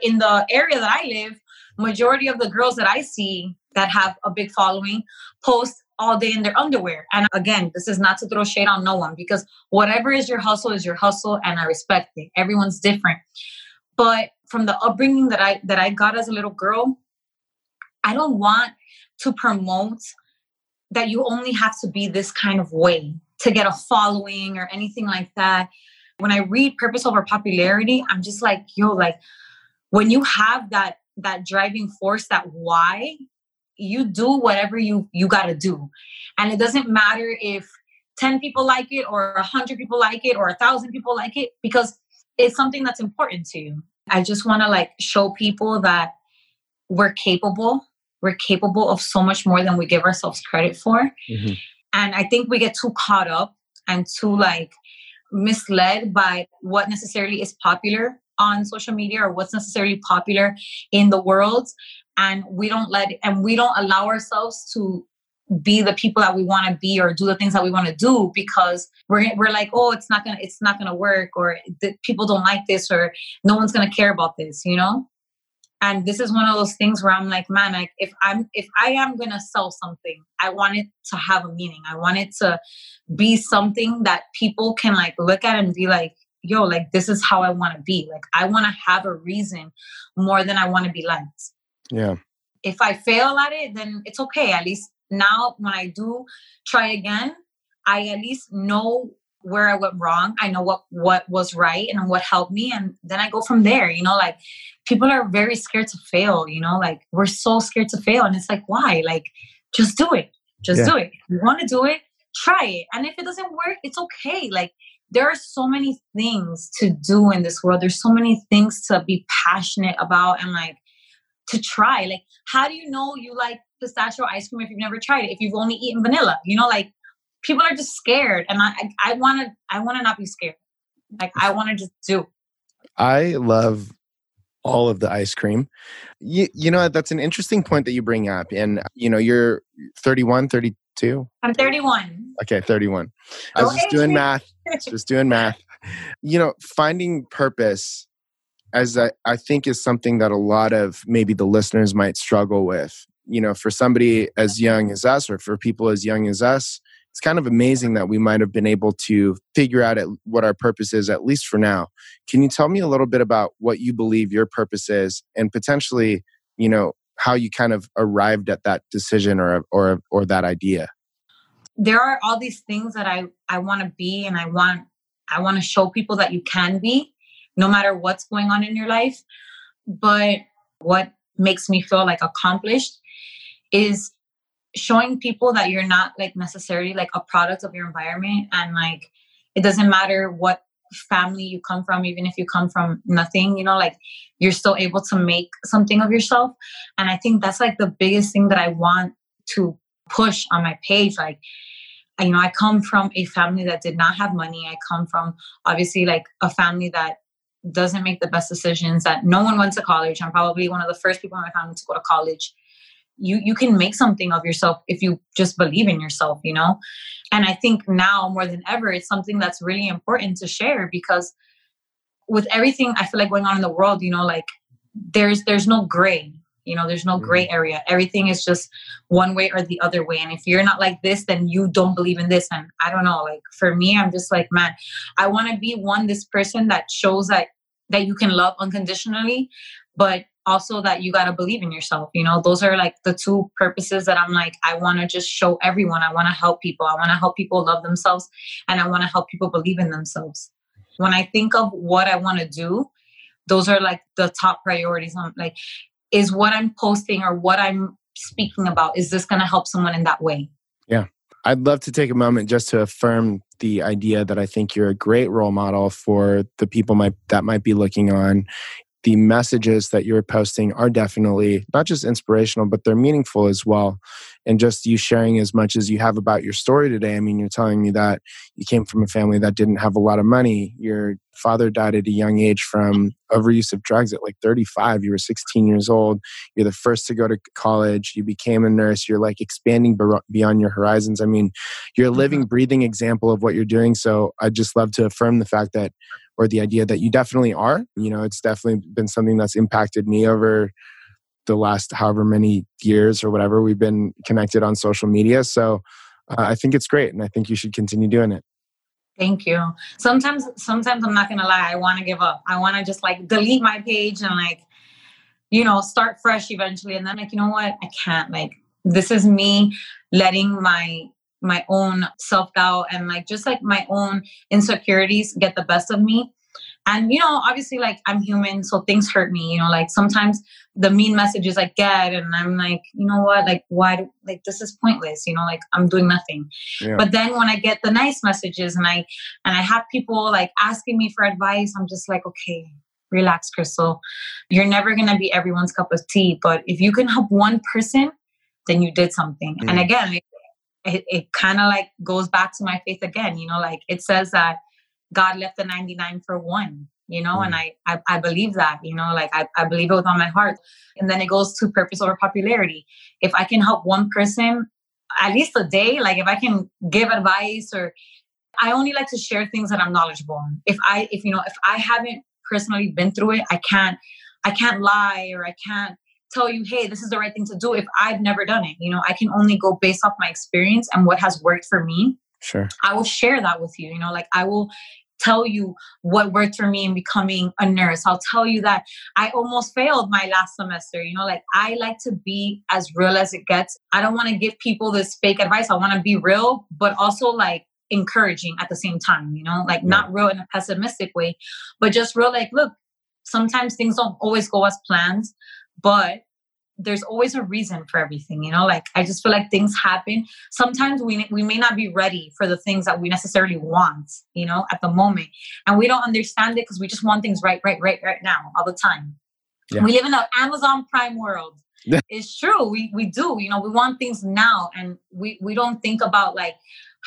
in the area that i live majority of the girls that i see that have a big following post all day in their underwear. And again this is not to throw shade on no one because whatever is your hustle is your hustle and i respect it. Everyone's different. But from the upbringing that i that i got as a little girl i don't want to promote that you only have to be this kind of way to get a following or anything like that. When I read purpose over popularity, I'm just like, yo, like when you have that that driving force, that why, you do whatever you you got to do. And it doesn't matter if 10 people like it or 100 people like it or 1000 people like it because it's something that's important to you. I just want to like show people that we're capable we're capable of so much more than we give ourselves credit for. Mm-hmm. And I think we get too caught up and too like misled by what necessarily is popular on social media or what's necessarily popular in the world and we don't let and we don't allow ourselves to be the people that we want to be or do the things that we want to do because we're we're like oh it's not gonna it's not gonna work or the, people don't like this or no one's gonna care about this you know and this is one of those things where i'm like man like if i'm if i am gonna sell something i want it to have a meaning. I want it to be something that people can like look at and be like yo like this is how i want to be. Like i want to have a reason more than i want to be liked. Yeah. If i fail at it then it's okay. At least now when i do try again i at least know where I went wrong. I know what what was right and what helped me, and then I go from there. You know, like people are very scared to fail. You know, like we're so scared to fail, and it's like why? Like just do it. Just yeah. do it. If you want to do it, try it. And if it doesn't work, it's okay. Like there are so many things to do in this world. There's so many things to be passionate about and like to try. Like, how do you know you like pistachio ice cream if you've never tried it? If you've only eaten vanilla, you know, like people are just scared and i i want to i want to not be scared. Like i want to just do. I love all of the ice cream. You, you know that's an interesting point that you bring up and you know you're 31 32 i'm 31 okay 31 i was just doing math just doing math. You know finding purpose as I, I think is something that a lot of maybe the listeners might struggle with. You know for somebody as young as us or for people as young as us it's kind of amazing that we might have been able to figure out what our purpose is, at least for now. Can you tell me a little bit about what you believe your purpose is and potentially, you know, how you kind of arrived at that decision or, or, or that idea? There are all these things that I, I want to be and I want, I want to show people that you can be no matter what's going on in your life. But what makes me feel like accomplished is showing people that you're not like necessarily like a product of your environment and like it doesn't matter what family you come from even if you come from nothing you know like you're still able to make something of yourself. And i think that's like the biggest thing that i want to push on my page like you know i come from a family that did not have money. I come from obviously like a family that doesn't make the best decisions that no one went to college. I'm probably one of the first people in my family to go to college you you can make something of yourself if you just believe in yourself you know? And i think now more than ever it's something that's really important to share because with everything i feel like going on in the world you know like there's there's no gray you know there's no gray mm-hmm. area. Everything is just one way or the other way. And if you're not like this then you don't believe in this. And i don't know like for me i'm just like man i want to be one this person that shows that that you can love unconditionally but also that you got to believe in yourself you know? Those are like the two purposes that i'm like i want to just show everyone. I want to help people. I want to help people love themselves and i want to help people believe in themselves. When i think of what i want to do those are like the top priorities. I'm like is what i'm posting or what i'm speaking about is this going to help someone in that way? Yeah. I'd love to take a moment just to affirm the idea that i think you're a great role model for the people might, that might be looking on the messages that you're posting are definitely not just inspirational, but they're meaningful as well. And just you sharing as much as you have about your story today. I mean, you're telling me that you came from a family that didn't have a lot of money. Your father died at a young age from overuse of drugs at like 35. You were 16 years old. You're the first to go to college. You became a nurse. You're like expanding beyond your horizons. I mean, you're a living, mm-hmm. breathing example of what you're doing. So I'd just love to affirm the fact that or the idea that you definitely are. You know, it's definitely been something that's impacted me over the last however many years or whatever we've been connected on social media. So uh, I think it's great, and I think you should continue doing it. Thank you. Sometimes, sometimes I'm not gonna lie. I want to give up. I want to just like delete my page and like, you know, start fresh eventually. And then like, you know what? I can't. Like, this is me letting my my own self doubt and like just like my own insecurities get the best of me. And you know, obviously, like I'm human, so things hurt me. You know, like sometimes the mean messages I get, and I'm like, you know what, like why, do, like this is pointless. You know, like I'm doing nothing. Yeah. But then when I get the nice messages, and I and I have people like asking me for advice, I'm just like, okay, relax, Crystal. You're never gonna be everyone's cup of tea, but if you can help one person, then you did something. Mm. And again, it, it kind of like goes back to my faith again you know like it says that god left the 99 for one you know mm. and I, I, I believe that you know like I, I believe it with all my heart. And then it goes to purpose over popularity. If i can help one person at least a day like if i can give advice or i only like to share things that i'm knowledgeable on. If i if you know if i haven't personally been through it i can't i can't lie or i can't tell you, hey, this is the right thing to do if I've never done it. You know, I can only go based off my experience and what has worked for me. Sure. I will share that with you. You know, like I will tell you what worked for me in becoming a nurse. I'll tell you that I almost failed my last semester. You know, like I like to be as real as it gets. I don't want to give people this fake advice. I want to be real, but also like encouraging at the same time, you know, like yeah. not real in a pessimistic way, but just real like, look, sometimes things don't always go as planned but there's always a reason for everything you know like i just feel like things happen. Sometimes we we may not be ready for the things that we necessarily want you know at the moment. And we don't understand it because we just want things right right right right now all the time. Yeah. we live in an amazon prime world. It's true. We we do you know we want things now. And we we don't think about like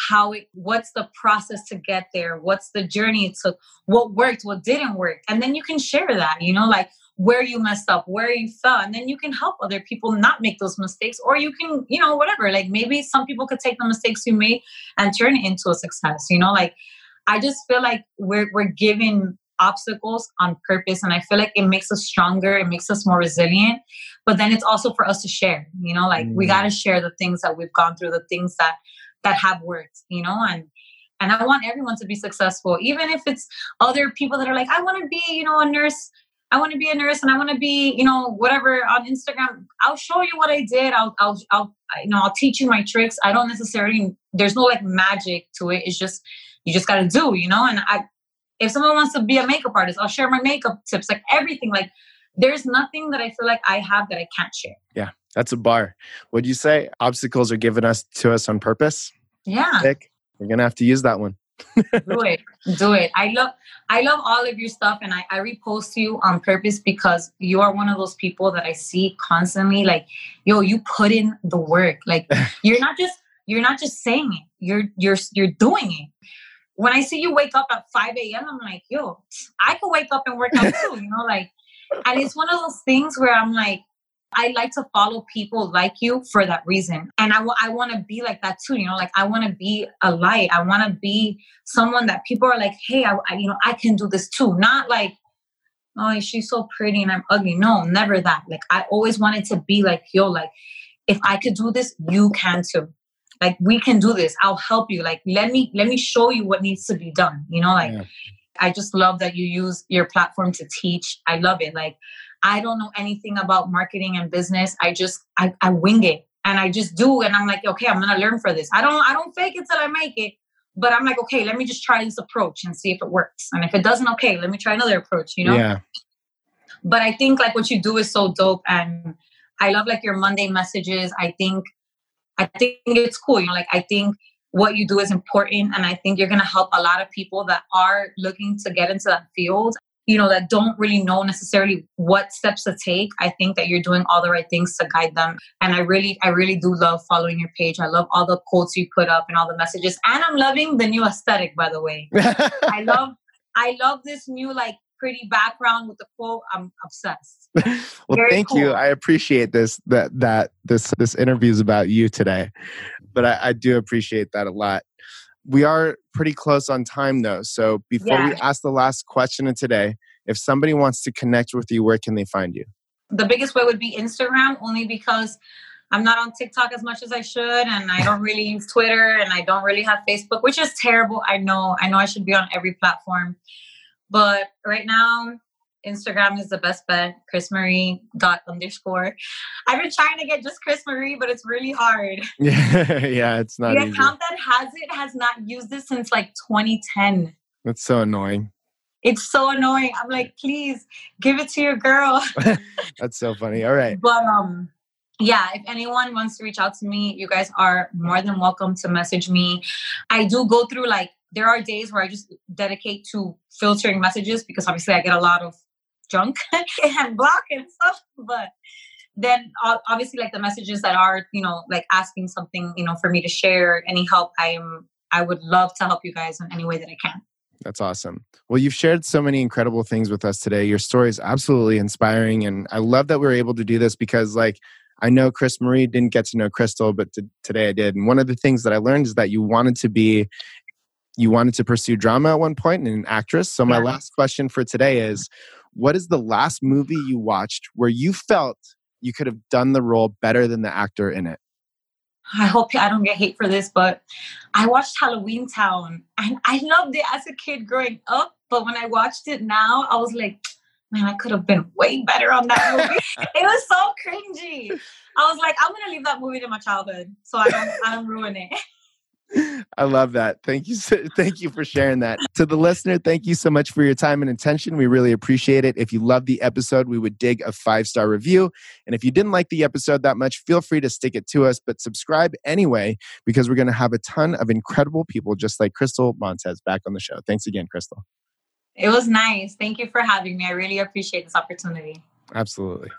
how it what's the process to get there? What's the journey it took? What worked? What didn't work? And then you can share that you know like where you messed up, where you fell, and then you can help other people not make those mistakes, or you can, you know, whatever. Like maybe some people could take the mistakes you made and turn it into a success. You know, like I just feel like we're we're given obstacles on purpose, and I feel like it makes us stronger, it makes us more resilient. But then it's also for us to share. You know, like mm. we got to share the things that we've gone through, the things that that have worked. You know, and and I want everyone to be successful, even if it's other people that are like, I want to be, you know, a nurse I want to be a nurse and I want to be, you know, whatever on Instagram. I'll show you what I did. I'll, I'll, I'll, you know, I'll teach you my tricks. I don't necessarily, there's no like magic to it. It's just, you just got to do, you know, and I, if someone wants to be a makeup artist, I'll share my makeup tips, like everything. Like there's nothing that I feel like I have that I can't share. Yeah. That's a bar. Would you say obstacles are given us to us on purpose? Yeah. Vic, we're going to have to use that one do it. Do it. I love i love all of your stuff and I, I repost you on purpose because you are one of those people that i see constantly like yo you put in the work. Like you're not just you're not just saying it. You're you're you're doing it. When i see you wake up at 5 a.m i'm like yo i could wake up and work out too you know like and it's one of those things where i'm like I like to follow people like you for that reason. And I, w- I want to be like that too. You know, like I want to be a light. I want to be someone that people are like, hey, I, I, you know, I can do this too. Not like, oh, she's so pretty and I'm ugly. No, never that. Like I always wanted to be like, yo, like if I could do this, you can too. Like we can do this. I'll help you. Like let me let me show you what needs to be done. You know, like yeah. I just love that you use your platform to teach. I love it. Like I don't know anything about marketing and business. I just I, I wing it and I just do and I'm like, okay, I'm gonna learn for this. I don't I don't fake it till I make it. But I'm like, okay, let me just try this approach and see if it works. And if it doesn't, okay, let me try another approach, you know? Yeah. But I think like what you do is so dope and I love like your Monday messages. I think I think it's cool. You know, like I think what you do is important and I think you're gonna help a lot of people that are looking to get into that field you know that don't really know necessarily what steps to take i think that you're doing all the right things to guide them. And i really i really do love following your page. I love all the quotes you put up and all the messages. And i'm loving the new aesthetic by the way. I love i love this new like pretty background with the quote. I'm obsessed. Well Very thank cool. you i appreciate this that that this this interview is about you today. But I, I do appreciate that a lot we are pretty close on time though. So before yeah. we ask the last question of today, if somebody wants to connect with you, where can they find you? The biggest way would be Instagram, only because I'm not on TikTok as much as I should, and I don't really use Twitter, and I don't really have Facebook, which is terrible. I know, I know, I should be on every platform, but right now Instagram is the best bet. Crys Marie dot underscore. I've been trying to get just Crys Marie, but it's really hard. Yeah, yeah, it's not. The easy. account that has it has not used it since like 2010. That's so annoying. It's so annoying. I'm like, please give it to your girl. That's so funny. All right. But um, yeah, if anyone wants to reach out to me, you guys are more than welcome to message me. I do go through like there are days where I just dedicate to filtering messages because obviously I get a lot of junk and block and stuff. But then uh, obviously like the messages that are, you know, like asking something, you know, for me to share any help, I am I would love to help you guys in any way that I can. That's awesome. Well, you've shared so many incredible things with us today. Your story is absolutely inspiring. And I love that we are able to do this because, like, I know Crys Marie didn't get to know Crystal, but t- today I did. And one of the things that I learned is that you wanted to be, you wanted to pursue drama at one point and an actress. So, my yeah. last question for today is what is the last movie you watched where you felt you could have done the role better than the actor in it? I hope I don't get hate for this, but I watched Halloweentown and I loved it as a kid growing up. But when I watched it now, I was like, man, I could have been way better on that movie. it was so cringy. I was like, I'm gonna leave that movie to my childhood so I don't I don't ruin it. I love that. Thank you. So, thank you for sharing that. To the listener, thank you so much for your time and attention. We really appreciate it. If you love the episode, we would dig a five star review. And if you didn't like the episode that much, feel free to stick it to us, but subscribe anyway, because we're going to have a ton of incredible people just like Crystal Montes back on the show. Thanks again, Crystal. It was nice. Thank you for having me. I really appreciate this opportunity. Absolutely.